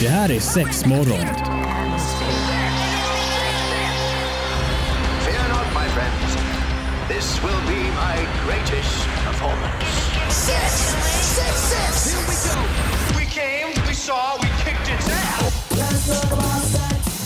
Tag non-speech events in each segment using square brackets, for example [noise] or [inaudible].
Det här är sex morgon. Fear not, my friends. This will be my greatest performance. Six, six, six. Here we go. We came, we saw, we kicked its ass.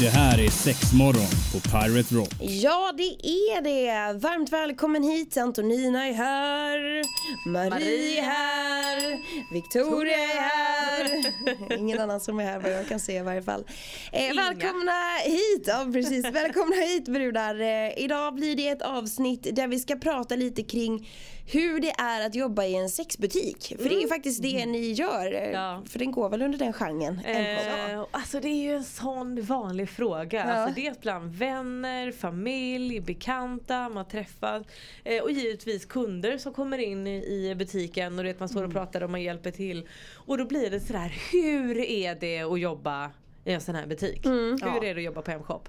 Det här är sex morgon på Pirate Rock. Ja, det är det. Varmt välkommen hit. Antonina är här. Marie, Marie är här. Victoria är här. [laughs] Ingen annan som är här vad jag kan se i varje fall. Eh, välkomna hit. Ja, precis. Välkomna hit brudar. Eh, idag blir det ett avsnitt där vi ska prata lite kring hur det är att jobba i en sexbutik. För det är ju faktiskt det ni gör. Ja. För den går väl under den genren. Eh, alltså det är ju en sån vanlig fråga. Ja. Alltså dels bland vänner, familj, bekanta, man träffas. Eh, och givetvis kunder som kommer in i butiken och det man står och Mm. pratar och man hjälper till. Och då blir det sådär, hur är det att jobba i en sån här butik? Mm. Hur är det att jobba på Hemshop?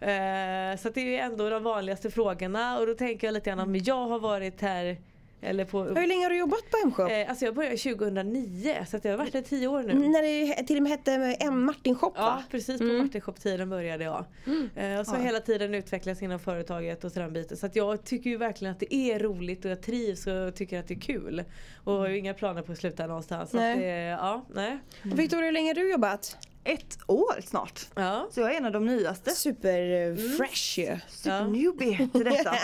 Eh, så det är ju ändå de vanligaste frågorna och då tänker jag lite grann om jag har varit här eller på Hur länge har du jobbat på Hemshop? eh, Alltså jag började 2009 så jag har varit där i 10 år nu. När det till och med hette M. Martin Shop Ja va? precis på Martin Shop-tiden började jag. Eh, och så har hela tiden utvecklats inom företaget och sådär biten. Så jag tycker ju verkligen att det är roligt och jag trivs och tycker att det är kul. Och har ju inga planer på att sluta någonstans. Nej. att det, ja, nej. Victoria, hur länge har du jobbat? Ett år snart. Ja. Så jag är en av de nyaste. Super eh, fresh ju. Super newbie till detta.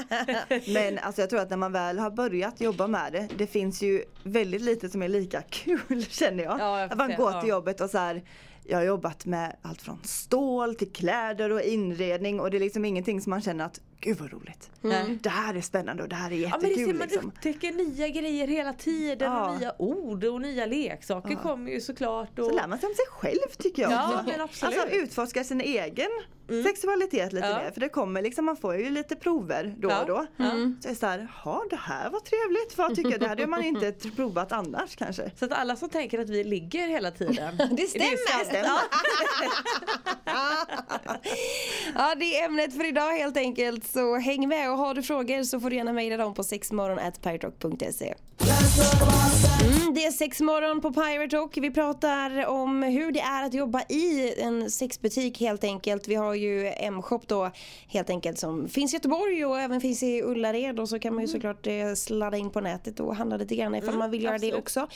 [laughs] Men alltså jag tror att när man väl har börjat jobba med det, det finns ju väldigt lite som är lika kul [laughs] känner jag. Ja, jag att man går ja. till jobbet och så här jag har jobbat med allt från stål till kläder och inredning och det är liksom ingenting som man känner att gud vad roligt. Nej. Det här är spännande och det här är Ja men det ser jättekul man liksom. upptäcker nya grejer hela tiden Ja. och nya ord och nya leksaker kommer ju såklart. Och... Så lär man sig om sig själv tycker jag Ja, också. men absolut. Alltså utforska sin egen sexualitet lite Ja. mer. För det kommer liksom, man får ju lite prover då Ja. och då. Ja. Så är det så här, ja det här var trevligt. Vad tycker jag? Det hade man inte t- [laughs] provat annars kanske. Så att alla som tänker att vi ligger hela tiden. [laughs] Det stämmer! stämmer. [laughs] Ja, det är ämnet för idag helt enkelt. Så häng med och har du frågor så får du gärna mejla dem på sexmorgon.piraterock.se. Mm, det är sexmorgon på Pirate Rock. Vi pratar om hur det är att jobba i en sexbutik helt enkelt. Vi har ju M-shop då helt enkelt som finns i Göteborg och även finns i Ullared och så kan man ju såklart eh, sladda in på nätet och handla lite grann ifall man vill göra det också.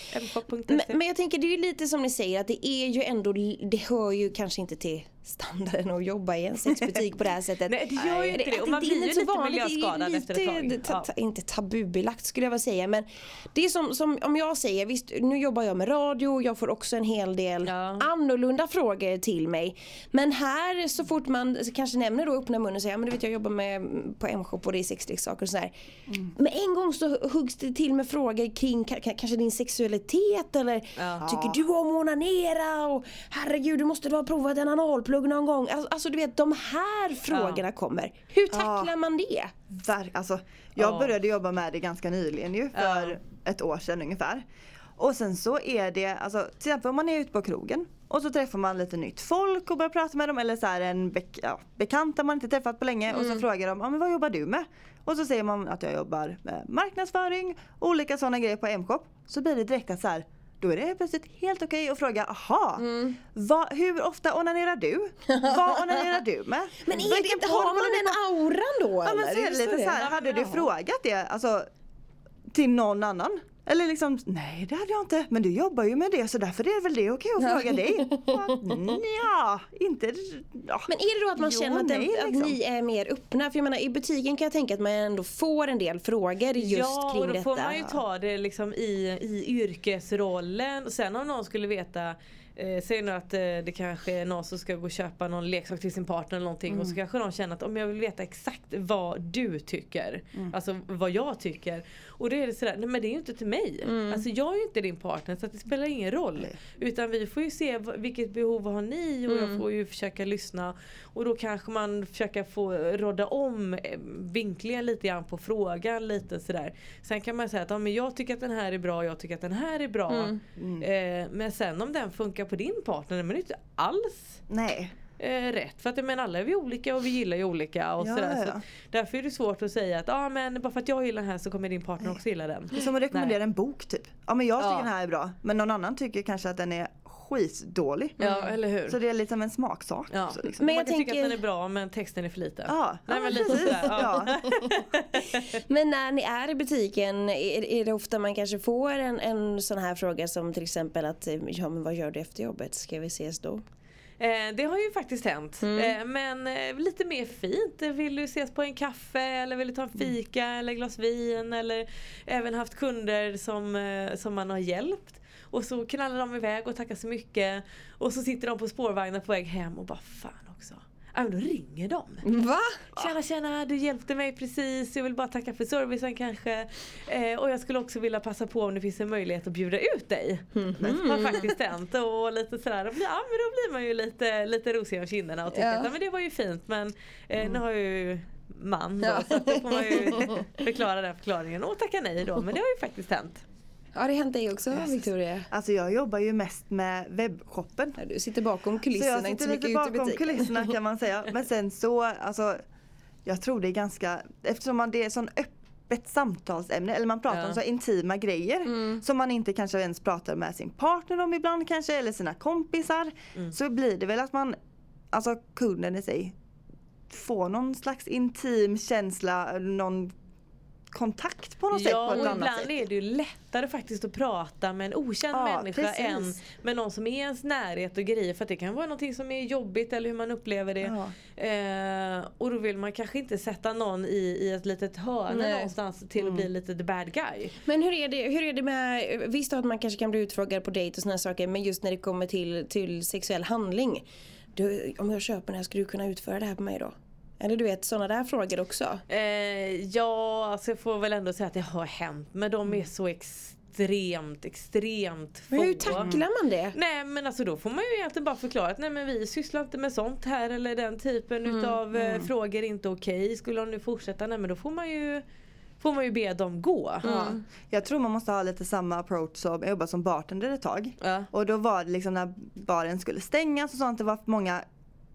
Men, men jag tänker det är ju lite som ni säger att det är ju ändå, det hör ju kanske inte till standarden att jobba i en sexbutik på det här sättet. [laughs] Nej, det gör ju inte det. Och man blir ju lite miljöskadad efter ett tag. ta- ta- Inte tabubelagt skulle jag väl säga men det är som, som om jag säger, visst nu jobbar jag med radio, jag får också en hel del Ja. annorlunda frågor till mig. Men här så fort man kanske nämner då öppnar munnen och säger, ja men du vet jag jobbar med på M-shop och det är sexleksaker och sådär. Mm. Men en gång så huggs det till med frågor kring ka- ka- kanske din sexualitet eller Ja. tycker du om att onanera och herregud du måste du ha provat en analplugg någon gång. Alltså, alltså du vet de här frågorna kommer. Hur tacklar man det? Ver- alltså, jag Ja. började jobba med det ganska nyligen ju, för ett år sedan ungefär. Och sen så är det, alltså till exempel om man är ute på krogen och så träffar man lite nytt folk och börjar prata med dem eller så en bek- ja, bekanta man inte träffat på länge och så frågar de, ja, men vad jobbar du med? Och så säger man att jag jobbar med marknadsföring, olika sådana grejer på M-shop. Så blir det direkt att så här, då är det plötsligt helt okej att fråga, aha, vad- hur ofta onanerar du? Vad onanerar du med? [laughs] Men är det inte, har man den auran då Ja men så är det lite så här, hade du frågat det alltså, till någon annan? Eller liksom, nej det hade jag inte. Men du jobbar ju med det så därför är väl det okej att fråga dig? [laughs] Ja, inte... Ja. Men är det då att man Jo, känner att, den, nej, att liksom. ni är mer öppna? För jag menar i butiken kan jag tänka att man ändå får en del frågor just ja, kring och då detta. får man ju ta det liksom i, i yrkesrollen. Och sen om någon skulle veta Eh, säg nu att eh, det kanske är någon som ska gå och köpa någon leksak till sin partner eller någonting och så kanske någon känner att om jag vill veta exakt vad du tycker. Alltså vad jag tycker. Och då är det sådär, nej men det är ju inte till mig. Alltså jag är ju inte din partner så det spelar ingen roll. Utan vi får ju se vilket behov har ni och jag får ju försöka lyssna. Och då kanske man försöker få råda om eh, vinklingen lite grann på frågan lite sådär. Sen kan man säga att ja, men jag tycker att den här är bra, jag tycker att den här är bra. Eh, men sen om den funkar på din partner, men det är inte alls Nej. Eh, rätt. För att jag menar alla är vi olika och vi gillar ju olika. Och Ja, sådär. Så ja. att därför är det svårt att säga att ah, men bara för att jag gillar den här så kommer din partner också gilla den. Det är som att rekommendera Nej. en bok typ. Ja men jag tycker Ja. den här är bra. Men någon annan tycker kanske att den är skitdålig. Ja eller hur. Så det är liksom en smaksak. Ja. också, liksom. Men Man jag kan tycka tänker- att den är bra men texten är för liten. Ja, Nej, men lite precis. sådär, ja. [laughs] Men när ni är i butiken, är, är det ofta man kanske får en, en sån här fråga som till exempel att ja men vad gör du efter jobbet? Ska vi ses då? Eh, det har ju faktiskt hänt. Mm. Eh, men eh, lite mer fint. Eh, Vill du ses på en kaffe eller vill du ta en fika eller glas vin eller även haft kunder som, eh, som man har hjälpt. Och så knallar de iväg och tackar så mycket. Och så sitter de på spårvagnen på väg hem och bara fan också. Ja då ringer de. Va? Tjena tjena, du hjälpte mig precis. Jag vill bara tacka för servicen kanske. Eh, och jag skulle också vilja passa på om det finns en möjlighet att bjuda ut dig. Mm. Har faktiskt hänt. Och lite sådär, ja men då blir man ju lite, lite rosig om kinderna och tycker Ja. att ja, men det var ju fint men eh, nu har jag ju man då, Ja. så att då får man ju förklara den förklaringen och tacka nej då. Men det har ju faktiskt hänt. Har det hänt dig också Victoria? Alltså jag jobbar ju mest med webbshoppen. Du sitter bakom Så kulisserna, jag inte sitter så mycket lite ute i bakom kulisserna kan man säga. [laughs] Men sen så, alltså jag tror det är ganska, eftersom man, det är sån öppet samtalsämne eller man pratar Ja. om så intima grejer Mm. som man inte kanske ens pratar med sin partner om ibland kanske eller sina kompisar. Mm. Så blir det väl att man, alltså kunden i sig får någon slags intim känsla, någon kontakt på något sätt Ja på ett och annat ibland sätt. är det ju lättare faktiskt att prata med en okänd Ja, människa precis. än med någon som är i ens närhet och grejer. För att det kan vara någonting som är jobbigt eller hur man upplever det. Ja. Eh, och då vill man kanske inte sätta någon i, i ett litet hörn Nej. någonstans till att bli lite the bad guy. Men hur är, det, hur är det med, visst att man kanske kan bli utfrågad på dejt och såna här saker men just när det kommer till, till sexuell handling. Du, om jag köper den här, ska du kunna utföra det här på mig då? Eller du vet sådana där frågor också. Eh, ja, alltså jag får väl ändå säga att det har hänt. Men de är så extremt, extremt få. Men hur tacklar man det? Nej men alltså då får man ju egentligen bara förklara att nej men vi sysslar inte med sånt här eller den typen utav eh, frågor är inte okej. Skulle de nu fortsätta, nej men då får man ju Får man ju be dem gå. Ja. Jag tror man måste ha lite samma approach som, jag jobbade som bartender ett tag. Ja. Och då var det liksom när baren skulle stängas och sånt, det var många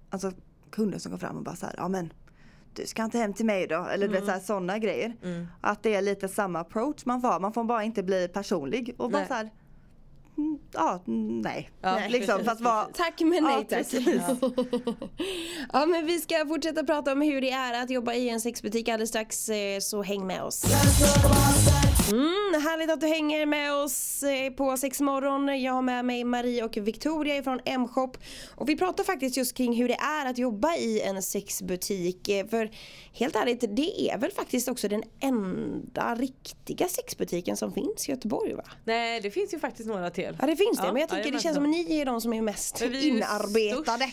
alltså, kunder som kom fram och bara så här, ja men du ska inte hem till mig då? Eller mm. så här, sådana grejer. Att det är lite samma approach man får, man får bara inte bli personlig och bara Nej. så här, mm, ja, nej. Ja, nej. Liksom, fast vara, Tack men nej Ja, tack. [laughs] Ja men vi ska fortsätta prata om hur det är att jobba i en sexbutik alldeles strax eh, så häng med oss. Mm, härligt att du hänger med oss eh, på Sexmorgon. Jag har med mig Marie och Victoria från M-shop. Och vi pratar faktiskt just kring hur det är att jobba i en sexbutik. Eh, För helt ärligt, det är väl faktiskt också den enda riktiga sexbutiken som finns i Göteborg va? Nej det finns ju faktiskt några till. Ja det finns det, Ja, men jag tycker det jajamensan. känns som att ni är de som är mest Men vi inarbetade.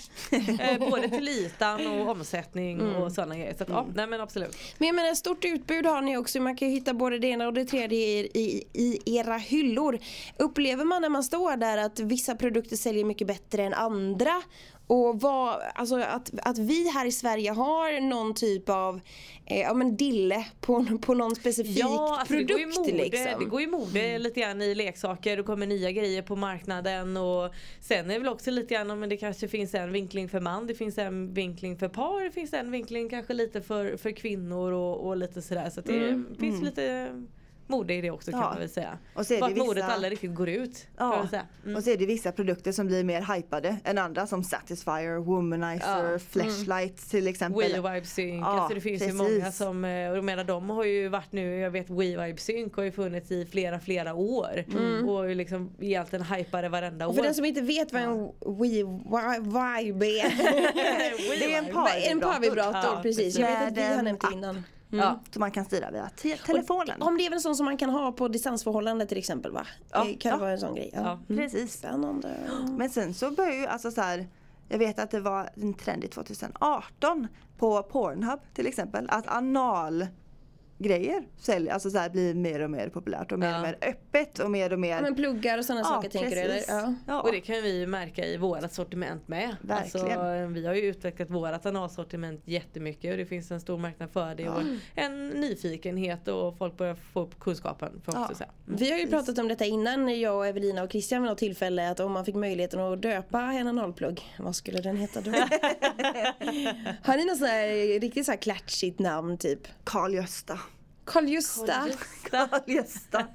eh, både till ytan och omsättning Mm. och sådana grejer. Så att, ja, nej men absolut. Men jag menar stort utbud har ni också. Man kan ju hitta både det ena och det tredje i, i, i era hyllor. Upplever man när man står där att vissa produkter säljer mycket bättre än andra? Och vad, alltså att, att vi här i Sverige har någon typ av eh, ja, men dille på, på någon specifik Ja, alltså det går ju produkt mode, liksom. det går ju mode lite grann i leksaker. Det kommer nya grejer på marknaden. Och sen är det väl också lite grann om det kanske finns en vinkling för man, det finns en vinkling för par, det finns en vinkling kanske lite för, för kvinnor och, och lite sådär. Så det finns lite mode i det också kan Ja. man väl säga. Och så är det att modet vissa- aldrig riktigt går ut. Ja. Mm. och så är det vissa produkter som blir mer hypade än andra som Satisfyer, Womanizer, Ja. Flashlight till exempel. WeVibe Sync, Ja, alltså det finns precis. ju många som, eh, och jag menar de har ju varit nu, jag vet WeVibe Sync har ju funnits i flera flera år. Och liksom egentligen hypade varenda Och år. för den som inte vet vad en Wii Vibe är. [laughs] Det är en parvibrator. Ja, precis. Jag vet att vi har nämnt det innan. Ja. Som man kan styra via te- telefonen. Om det är väl en sån som man kan ha på distansförhållande till exempel va? Ja, Det kan ja. vara en sån grej. Ja. Ja. Mm. Precis. Spännande. Men sen så börjar ju alltså så här. Jag vet att det var en trend i 2018 på Pornhub till exempel. Att anal grejer säljer, alltså så här blir mer och mer populärt och mer Ja. och mer öppet och mer och mer. Ja, men pluggar och sådana Ja, saker tänker du eller? precis. Ja. Ja. Och det kan vi ju märka i vårat sortiment med. Verkligen. Alltså, vi har ju utvecklat vårat analsortiment jättemycket och det finns en stor marknad för det och en nyfikenhet och folk börjar få upp kunskapen. Ja. säga. Vi har ju pratat om detta innan, jag och Evelina och Christian vid något tillfälle att om man fick möjligheten att döpa en analplugg, vad skulle den heta då? [laughs] har ni något sånt här riktigt så här klatschigt namn typ? Karl Gösta. Karl Gösta? Karl Gösta.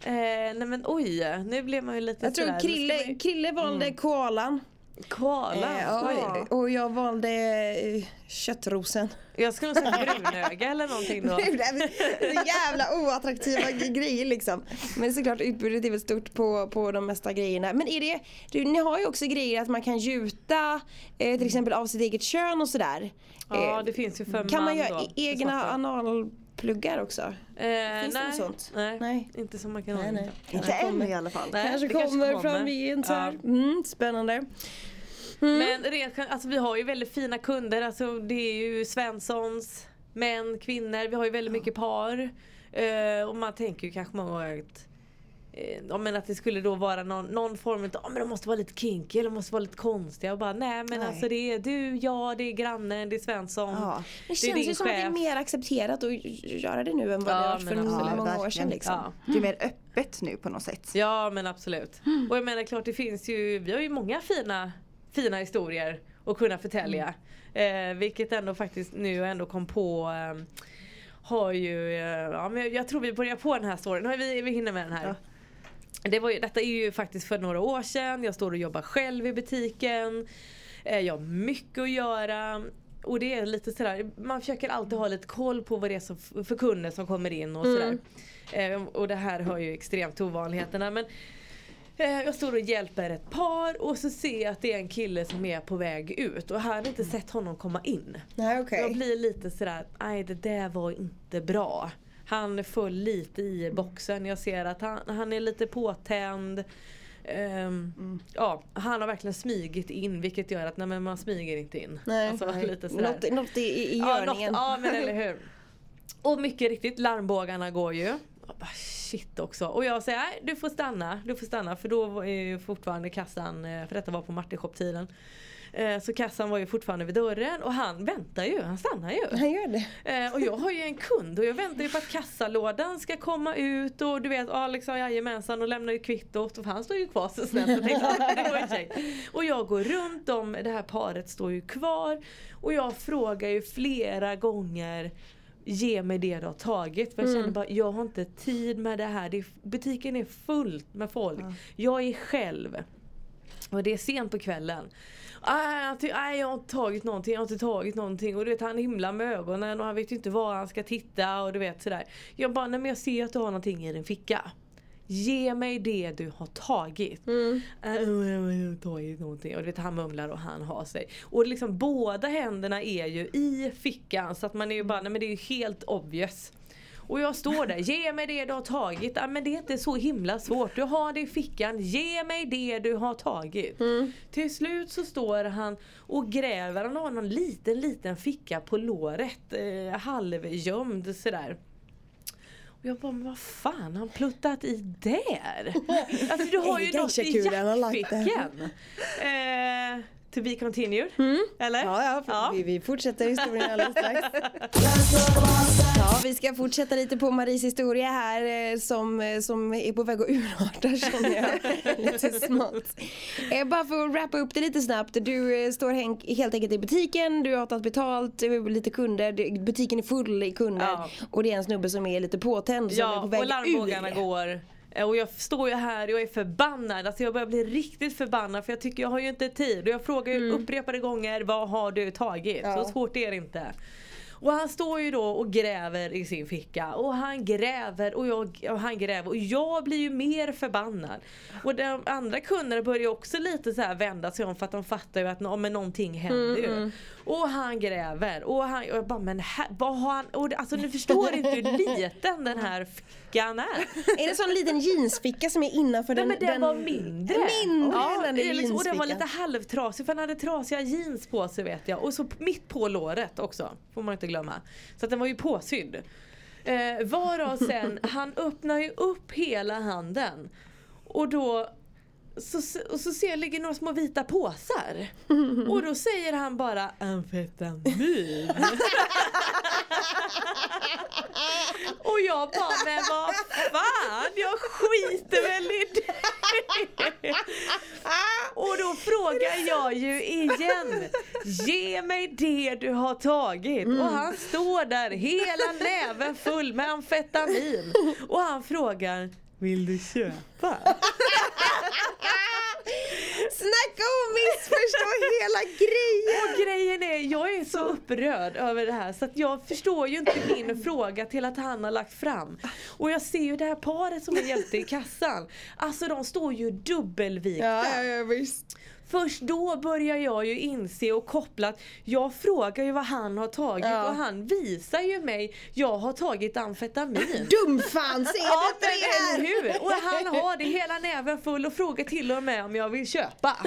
Eh, nej men oj, nu blev man ju lite Jag tror sådär, Krille, man Krille valde koalan. Koala? Eh, Oj. och, jag valde eh, köttrosen. Jag skulle nog säga brunöga eller någonting då. [laughs] Det är så jävla oattraktiva grejer liksom. Men såklart utbudet är väl stort på, på de mesta grejerna. Men är det, du, ni har ju också grejer att man kan gjuta eh, till exempel av sitt eget kön och sådär. Ja Eh, det finns ju för kan man då, göra för egna svarta. Analpluggar också? Eh, Finns det nej, något sånt? Nej, Nej. inte som man kan Nej, nej. Inte än i alla fall. Nej, kanske det kommer kommer. framgent så här. Ja. Mm, spännande. Men rent, alltså, vi har ju väldigt fina kunder. Alltså, det är ju Svenssons, män, kvinnor. Vi har ju väldigt mycket par. Eh, och man tänker ju kanske många gånger att ja, men att det skulle då vara någon, någon form av, ja men de måste vara lite kinky eller de måste vara lite konstiga och bara nej men Nej. alltså det är du, jag, det är grannen, det är Svensson. Ja. Det är känns din ju som att det är chef. mer accepterat att göra det nu än vad Ja, det varit för absolut. många år sedan. Liksom. Ja. Det är mer öppet nu på något sätt. Ja men absolut. Och jag menar klart det finns ju, vi har ju många fina, fina historier att kunna förtälja. Eh, vilket ändå faktiskt nu ändå kom på eh, har ju, eh, ja men jag, jag tror vi börjar på den här storyn, vi, vi hinner med den här. Det var ju, detta är ju faktiskt för några år sedan, jag står och jobbar själv i butiken. Eh, jag har mycket att göra. Och det är lite sådär, man försöker alltid ha lite koll på vad det är som, för kunder som kommer in och sådär. Eh, och det här hör ju extremt till ovanligheterna. Men eh, jag står och hjälper ett par och så ser jag att det är en kille som är på väg ut och jag hade inte sett honom komma in. Nej, okej. Jag blir lite sådär, nej det där var inte bra. Han föll lite i boxen. Jag ser att han, han är lite påtänd. Ehm, Ja, han har verkligen smygit in vilket gör att nej, men man smyger inte in. Nej. Alltså, lite sådär. Något, något i, i Ja, görningen. något, ja men eller [laughs] hur. Och mycket riktigt, larmbågarna går ju. Bara, shit också. Och jag säger nej du får stanna, du får stanna för då ju fortfarande kassan, eh, för detta var på Martin tiden Så kassan var ju fortfarande vid dörren och han väntar ju, han stannar ju. Han gör det. Eh, och jag har ju en kund och jag väntar ju på att kassalådan ska komma ut och du vet Alex sa jajamensan och lämnar ju kvittot och han står ju kvar så snällt och tänkte "Ah, det var ju tjej. Och jag går runt om, det här paret står ju kvar och jag frågar ju flera gånger Ge mig det du har tagit för jag känner bara jag har inte tid med det här. Det är, butiken är fullt med folk. Jag är själv. Och det är sent på kvällen. Nej, jag har inte tagit någonting, jag har inte tagit någonting. Och du vet han himlar med ögonen och han vet ju inte var han ska titta och du vet sådär. Jag bara, nej men jag ser att du har någonting i din ficka. Ge mig det du har tagit. Mm. Äh, jag har tagit någonting. Och du vet han mumlar och han har sig. Och liksom båda händerna är ju i fickan så att man är ju bara, nej men det är ju helt obvious. Och jag står där, ge mig det du har tagit. Ja, men det är inte så himla svårt. Du har det i fickan, ge mig det du har tagit. Till slut så står han och gräver, han har någon liten liten ficka på låret. Eh, halvgömd sådär. Och jag bara, men vad fan har han pluttat i där? [laughs] Alltså du har ju något i jackfickan. [laughs] Eh, to be continued. Eller? Ja, ja, för Ja. Vi, vi fortsätter historien alldeles [laughs] strax. Ja, vi ska fortsätta lite på Maries historia här eh, som, eh, som är på väg att urarta [laughs] känner jag lite smått. Eh, Bara för att wrappa upp det lite snabbt. Du står helt enkelt i butiken, du har tagit betalt, lite kunder, butiken är full i kunder Ja. och det är en snubbe som är lite påtänd som är Ja, på väg och larmbågarna ur. går. Eh, Och jag står ju här och jag är förbannad. Alltså jag börjar bli riktigt förbannad för jag tycker jag har ju inte tid. Och jag frågar ju upprepade gånger vad har du tagit? Mm. Ja. Så svårt är det inte. Och han står ju då och gräver i sin ficka och han gräver och, jag, och han gräver och jag blir ju mer förbannad. Och de andra kunderna börjar också lite så här vända sig om för att de fattar ju att nå- men någonting händer ju. Och han gräver och, han, och jag bara men här, vad har han, och alltså ni förstår [laughs] inte hur liten den här fickan är. Är det en sån liten jeansficka som är innanför Nej den? men den, den var mindre. Mindre ja, än det är liksom, Och den var lite halvtrasig för han hade trasiga jeans på sig vet jag. Och så mitt på låret också. Får man inte glömma. Så att den var ju påsydd. Eh, varav sen, [laughs] han öppnar ju upp hela handen. Och då så, och så ser jag ligger några små vita påsar. [laughs] Och då säger han bara amfetamin. [laughs] Och jag bara, men vad fan, jag skiter väl i det. [laughs] Och då frågar jag ju igen, ge mig det du har tagit. Och han står där, hela näven full med amfetamin. Och han frågar, Vill du köpa? [laughs] Snacka om missförstå hela grejen! Och grejen är, jag är så upprörd över det här så att jag förstår ju inte min fråga till att han har lagt fram. Och jag ser ju det här paret som jag hjälpte i kassan. Alltså de står ju dubbelvikta. Ja, ja, ja visst. Först då börjar jag ju inse och koppla att jag frågar ju vad han har tagit Ja. och han visar ju mig, jag har tagit amfetamin. [laughs] Dumfans är Ja det men det hur! Och han har det hela näven full och frågar till och med om jag vill köpa. [laughs]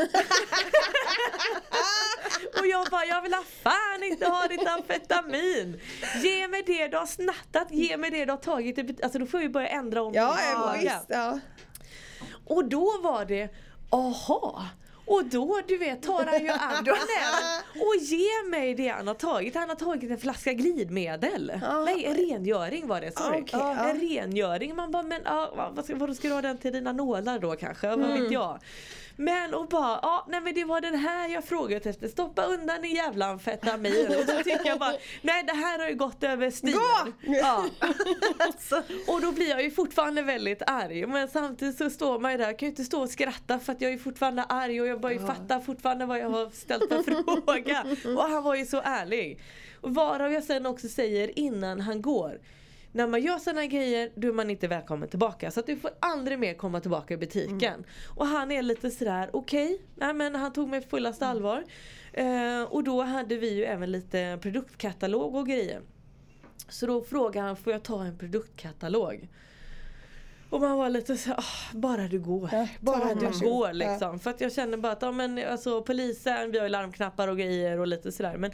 och jag bara, jag vill ha fan inte ha ditt amfetamin. Ge mig det du har snattat, ge mig det du har tagit. Alltså då får vi börja ändra om Ja, min. Ja. Och då var det, aha. Och då du vet tar han ju andra näven och ger mig det han har tagit. Han har tagit en flaska glidmedel. Nej en rengöring var det, sorry. Okej, ja. En rengöring. Man bara men ja, vad- vad ska, vadå, ska du ha den till dina nålar då kanske? Vad Mm. vet jag. Men och bara, ja nej men det var den här jag frågat efter. Stoppa undan din jävla amfetamin. Och så tycker jag bara, nej det här har ju gått över styr. Ja. [laughs] Och då blir jag ju fortfarande väldigt arg. Men samtidigt så står man ju där, jag kan ju inte stå och skratta för att jag är fortfarande arg och jag bara ju fattar fortfarande vad jag har ställt för fråga. [laughs] Och han var ju så ärlig. Varav jag sen också säger innan han går. När man gör sådana grejer då är man inte välkommen tillbaka. Så att du får aldrig mer komma tillbaka i butiken. Och han är lite sådär, okej, nej men han tog mig fullaste allvar. Eh, och då hade vi ju även lite produktkatalog och grejer. Så då frågade han, får jag ta en produktkatalog? Och man var lite så "Ah, bara du går. Ja, bara du varsågod." går liksom. För att jag känner bara att ja, men, alltså, polisen, vi har ju larmknappar och grejer och lite sådär. Men,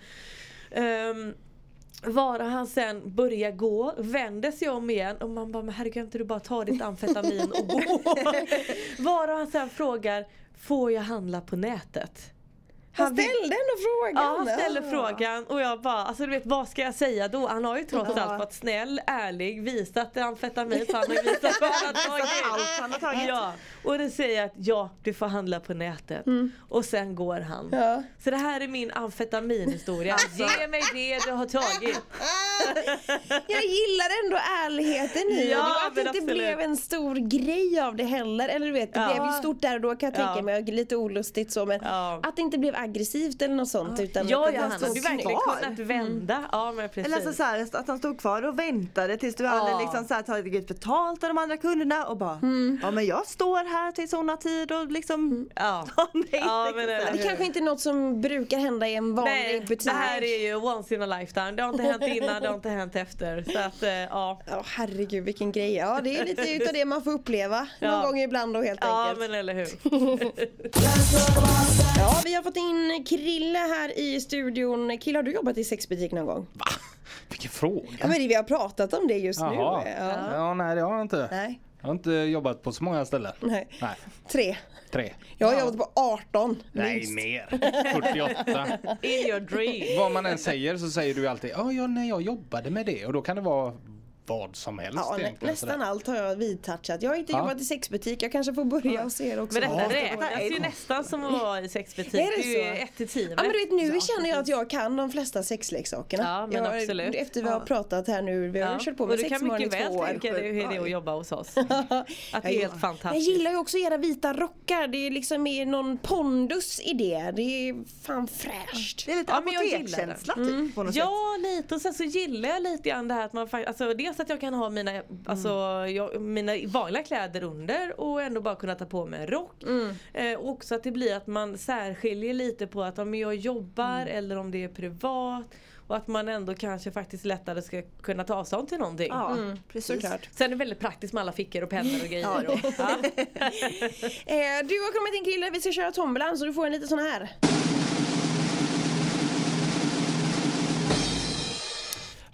um, Vara han sen börjar gå, vänder sig om igen och man bara men herregud kan inte du bara ta ditt amfetamin och gå? [laughs] Vara han sen frågar Får jag handla på nätet? Han ställde ändå frågan. Ja han ställer frågan och jag bara, alltså du vet vad ska jag säga då? Han har ju trots Ja. allt varit snäll, ärlig, visat amfetamin för han har [laughs] visat vad han har tagit. allt han har tagit. Ja, och då säger att ja, du får handla på nätet. Och sen går han. Ja. Så det här är min amfetaminhistoria. [laughs] Ge mig det du har tagit. [laughs] Jag gillar ändå ärligheten i Ja, det att det inte absolut. blev en stor grej av det heller. Eller du vet, det Ja. blev ju stort där och då kan jag tänka Ja. mig, lite olustigt så men Ja. att det inte blev aggressivt eller något sånt. Utan Ja, ja han stod hade ju verkligen kvar. kunnat vända. Ja men precis. Eller alltså så här, att han stod kvar och väntade tills du hade liksom så här tagit betalt av de andra kunderna och bara Ja men jag står här tills hon har tid och liksom ja. mig. [laughs] Ja, liksom men här. eller Det kanske inte är något som brukar hända i en vanlig Nej, butik. det här är ju once in a lifetime. Det har inte hänt innan, det har inte hänt efter. Så att eh, ja. Ja herregud vilken grej. Ja det är lite utav det man får uppleva någon Ja. gång ibland då helt Ja enkelt. men eller hur. [laughs] [laughs] Ja vi har fått in Krille här i studion. Krille har du jobbat i sexbutik någon gång? Vilken fråga. Ja men vi har pratat om det just Jaha. nu. Ja. Ja. nej det har jag inte. Nej. Jag har inte jobbat på så många ställen. Nej. Nej, Tre. tre. Jag har jobbat på 18 Nej, minst. mer. 48. In your dream. Vad man än säger så säger du alltid ja, ja, nej, jag jobbade med det och då kan det vara vad som helst Ja, nä, nästan sådär. allt har jag vidtouchat. Jag har inte Ja. jobbat i sexbutik. Jag kanske får börja hos er också. Men detta Ja. räknas ju nästan som att vara i sexbutik. Är det Det är ju så? 1 till 10 Ja men du vet nu känner jag att jag kan de flesta sexleksakerna. Ja, men jag, absolut. Efter vi har pratat här nu, vi har ju kört på med och du kan sexmorgon i mycket väl två år. tänka dig hur det är att jobba hos oss. [laughs] Att det är helt Jag fantastiskt. gillar ju också era vita rockar. Det är liksom är någon pondus i det. Det är fan fräscht. Det är lite Ja, jag apotekskänsla typ på något sätt. Ja lite och sen så gillar jag lite grann det här att man faktiskt, alltså dels att jag kan ha mina, alltså, jag, mina vanliga kläder under och ändå bara kunna ta på mig en rock. Eh, och också att det blir att man särskiljer lite på att om jag jobbar eller om det är privat. Och att man ändå kanske faktiskt lättare ska kunna ta avstånd till någonting. Ja, precis. Såklart. Sen är det väldigt praktiskt med alla fickor och pennor och grejer. Ja. [laughs] Ja. [laughs] Eh, du har kommit in Krille, vi ska köra tombolan så du får en liten sån här.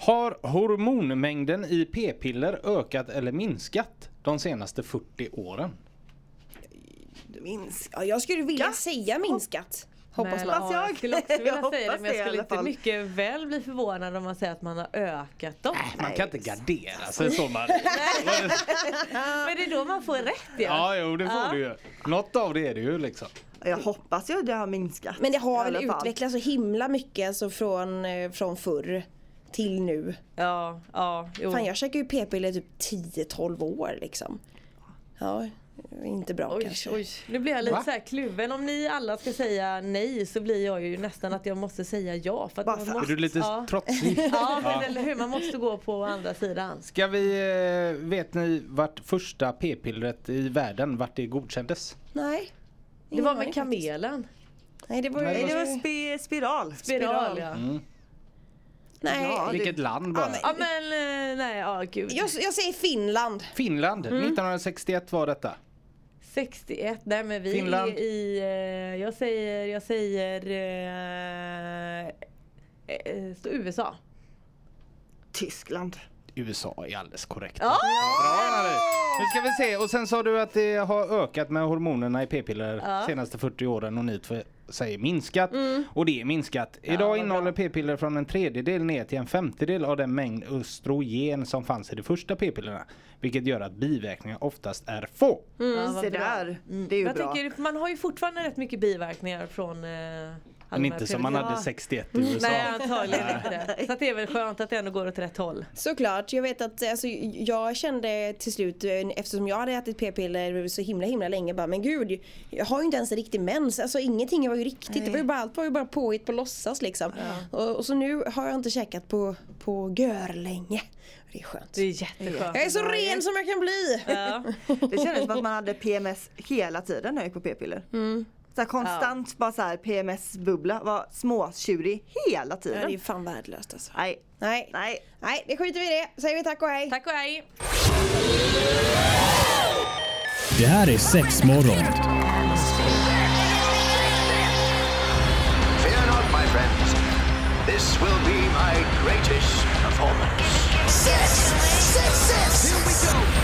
Har hormonmängden i p-piller ökat eller minskat de senaste 40 åren? Minsk. Ja, jag skulle vilja Ja. säga minskat. Hoppas Men, man. Ja, jag. jag skulle också vilja [laughs] Jag säga det men jag skulle inte fall. mycket väl bli förvånad om man säger att man har ökat dem. Man kan inte gardera sig så man. [laughs] Men det är då man får rätt ja. Ja, jo det får du ju. Något av det är det ju liksom. Jag hoppas ju att det har minskat. Men det har väl utvecklats så himla mycket alltså från, eh, från förr till nu. Ja, ja, jo. Fan jag käkar ju p-piller typ 10-12 år liksom. Ja, inte bra Oj, kanske. oj. Nu blir jag lite Va? så här kluven. Om ni alla ska säga nej så blir jag ju nästan att jag måste säga ja. För att för Är måste, du lite ja. trotsig? [laughs] Ja, men eller hur. Man måste gå på andra sidan. Ska vi, eh, vet ni vart första p-pillret i världen, vart det godkändes? Nej. Det var med kamelen. Nej, det var. Nej, det var spi, spiral. Spiral ja. Nej. Ja, Vilket land bara? Ja men eh, nej, ja gud. Jag, jag säger Finland. Finland, 1961 var detta. 61, nej men vi Finland. är i, eh, jag säger, jag säger eh, eh, stå USA. Tyskland. USA är alldeles korrekt. Bra. Nu ska vi se och sen sa du att det har ökat med hormonerna i p-piller Ja. senaste 40 åren och ni två säger minskat. Och det är minskat. Idag innehåller p-piller från en tredjedel ner till en femtedel av den mängd östrogen som fanns i de första p-pillerna. Vilket gör att biverkningar oftast är få. Ja, Se bra. där. Det är ju Jag bra. tänker, man har ju fortfarande rätt mycket biverkningar från eh, Men inte som man hade 61 i USA. Nej antagligen inte det. Så det är väl skönt att det ändå går åt rätt håll. Såklart, jag vet att alltså, jag kände till slut eh, eftersom jag hade ätit p-piller så himla himla länge bara men gud jag har ju inte ens en riktig mens, alltså ingenting var ju riktigt, det var ju bara, allt var ju bara påhitt på låtsas liksom. Och, och så nu har jag inte käkat på, på gör länge. Det är skönt. Det är jätteskönt. Jag är så ren som jag kan bli! Ja. Det kändes som att man hade PMS hela tiden när jag gick på p-piller. Så här konstant bara så här PMS-bubbla, var småtjurig hela Ja, tiden. det är fan värdelöst alltså. Nej, Nej. nej. Nej, det skiter vi i det. Säger vi tack och hej. Tack och hej! Det här är sex morgon. Fear not, my friends. This will be my greatest performance. Six, six, six. Here we go.